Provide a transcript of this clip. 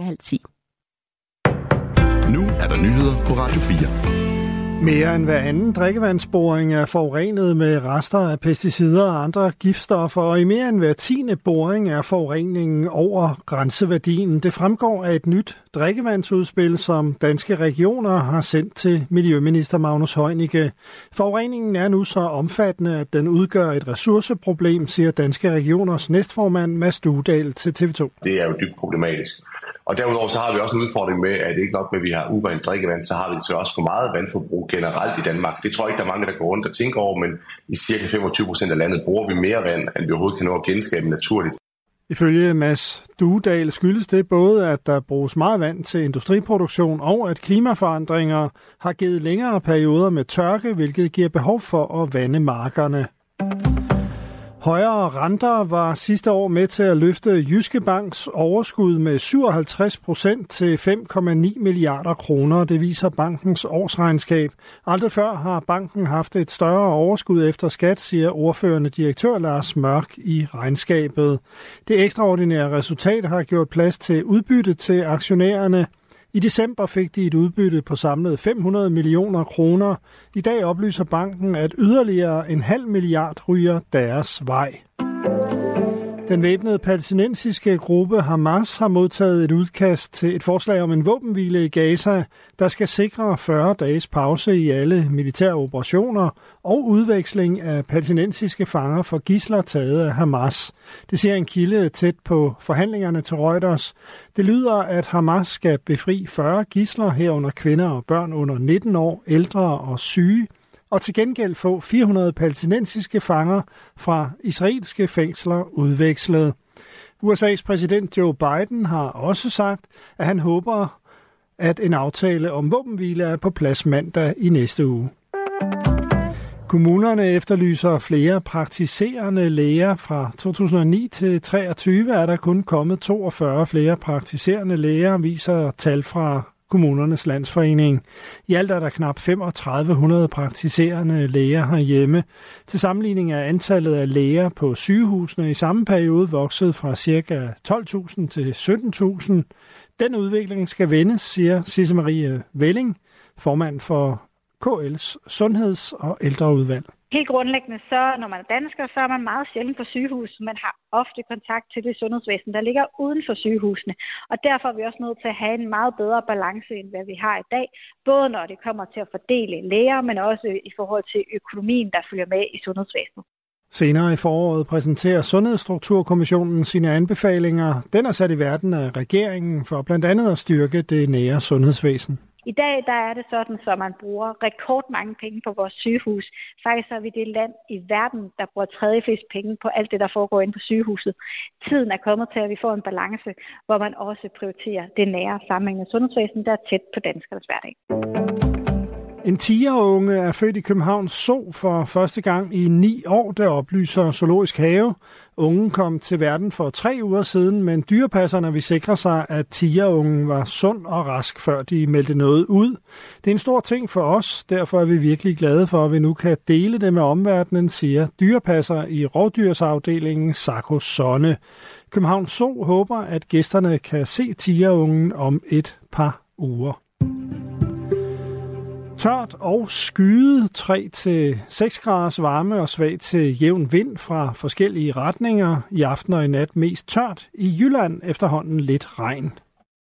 halv 10. Nu er der nyheder på Radio 4. Mere end hver anden drikkevandsboring er forurenet med rester af pesticider og andre giftstoffer, og i mere end hver tiende boring er forureningen over grænseværdien. Det fremgår af et nyt drikkevandsudspil, som danske regioner har sendt til Miljøminister Magnus Heunicke. Forureningen er nu så omfattende, at den udgør et ressourceproblem, siger danske regioners næstformand Mads Duedal til TV2. Det er jo dybt problematisk. Og derudover så har vi også en udfordring med, at ikke nok med, at vi har urent drikkevand, så har vi så også for meget vandforbrug generelt i Danmark. Det tror jeg ikke, der er mange, der går rundt og tænker over, men i cirka 25 procent af landet bruger vi mere vand, end vi overhovedet kan nå at genskabe naturligt. Ifølge Mads Duedal skyldes det både, at der bruges meget vand til industriproduktion, og at klimaforandringer har givet længere perioder med tørke, hvilket giver behov for at vande markerne. Højere renter var sidste år med til at løfte Jyske Banks overskud med 57 procent til 5,9 milliarder kroner. Det viser bankens årsregnskab. Aldrig før har banken haft et større overskud efter skat, siger ordførende direktør Lars Mørk i regnskabet. Det ekstraordinære resultat har gjort plads til udbytte til aktionærerne – i december fik de et udbytte på samlet 500 millioner kroner. I dag oplyser banken, at yderligere en halv milliard ryger deres vej. Den væbnede palæstinensiske gruppe Hamas har modtaget et udkast til et forslag om en våbenhvile i Gaza, der skal sikre 40 dages pause i alle militære operationer og udveksling af palæstinensiske fanger for gisler taget af Hamas. Det siger en kilde tæt på forhandlingerne til Reuters. Det lyder, at Hamas skal befri 40 gisler herunder kvinder og børn under 19 år, ældre og syge – og til gengæld få 400 palæstinensiske fanger fra israelske fængsler udvekslet. USA's præsident Joe Biden har også sagt, at han håber, at en aftale om våbenhvile er på plads mandag i næste uge. Kommunerne efterlyser flere praktiserende læger. Fra 2009 til 2023 er der kun kommet 42 flere praktiserende læger, viser tal fra Kommunernes Landsforening. I alt er der knap 3500 praktiserende læger herhjemme. Til sammenligning er antallet af læger på sygehusene i samme periode vokset fra ca. 12.000 til 17.000. Den udvikling skal vendes, siger Sisse Marie Velling, formand for KL's Sundheds- og Ældreudvalg. Helt grundlæggende, så når man er dansker, så er man meget sjældent på sygehus. Man har ofte kontakt til det sundhedsvæsen, der ligger uden for sygehusene. Og derfor er vi også nødt til at have en meget bedre balance, end hvad vi har i dag. Både når det kommer til at fordele læger, men også i forhold til økonomien, der følger med i sundhedsvæsenet. Senere i foråret præsenterer Sundhedsstrukturkommissionen sine anbefalinger. Den er sat i verden af regeringen for blandt andet at styrke det nære sundhedsvæsen. I dag der er det sådan, at man bruger rekordmange penge på vores sygehus. Faktisk er vi det land i verden, der bruger tredje flest penge på alt det, der foregår inde på sygehuset. Tiden er kommet til, at vi får en balance, hvor man også prioriterer det nære sammenhængende sundhedsvæsen, der er tæt på danskernes hverdag. En tigerunge er født i Københavns Zoo for første gang i ni år, der oplyser Zoologisk Have. Ungen kom til verden for tre uger siden, men dyrepasserne vil sikre sig, at tigerungen var sund og rask, før de meldte noget ud. Det er en stor ting for os, derfor er vi virkelig glade for, at vi nu kan dele det med omverdenen, siger dyrepasser i rovdyrsafdelingen Sarko Sonne. Københavns Zoo håber, at gæsterne kan se tigerungen om et par uger. Tørt og skyde 3-6 graders varme og svag til jævn vind fra forskellige retninger. I aften og i nat mest tørt. I Jylland efterhånden lidt regn.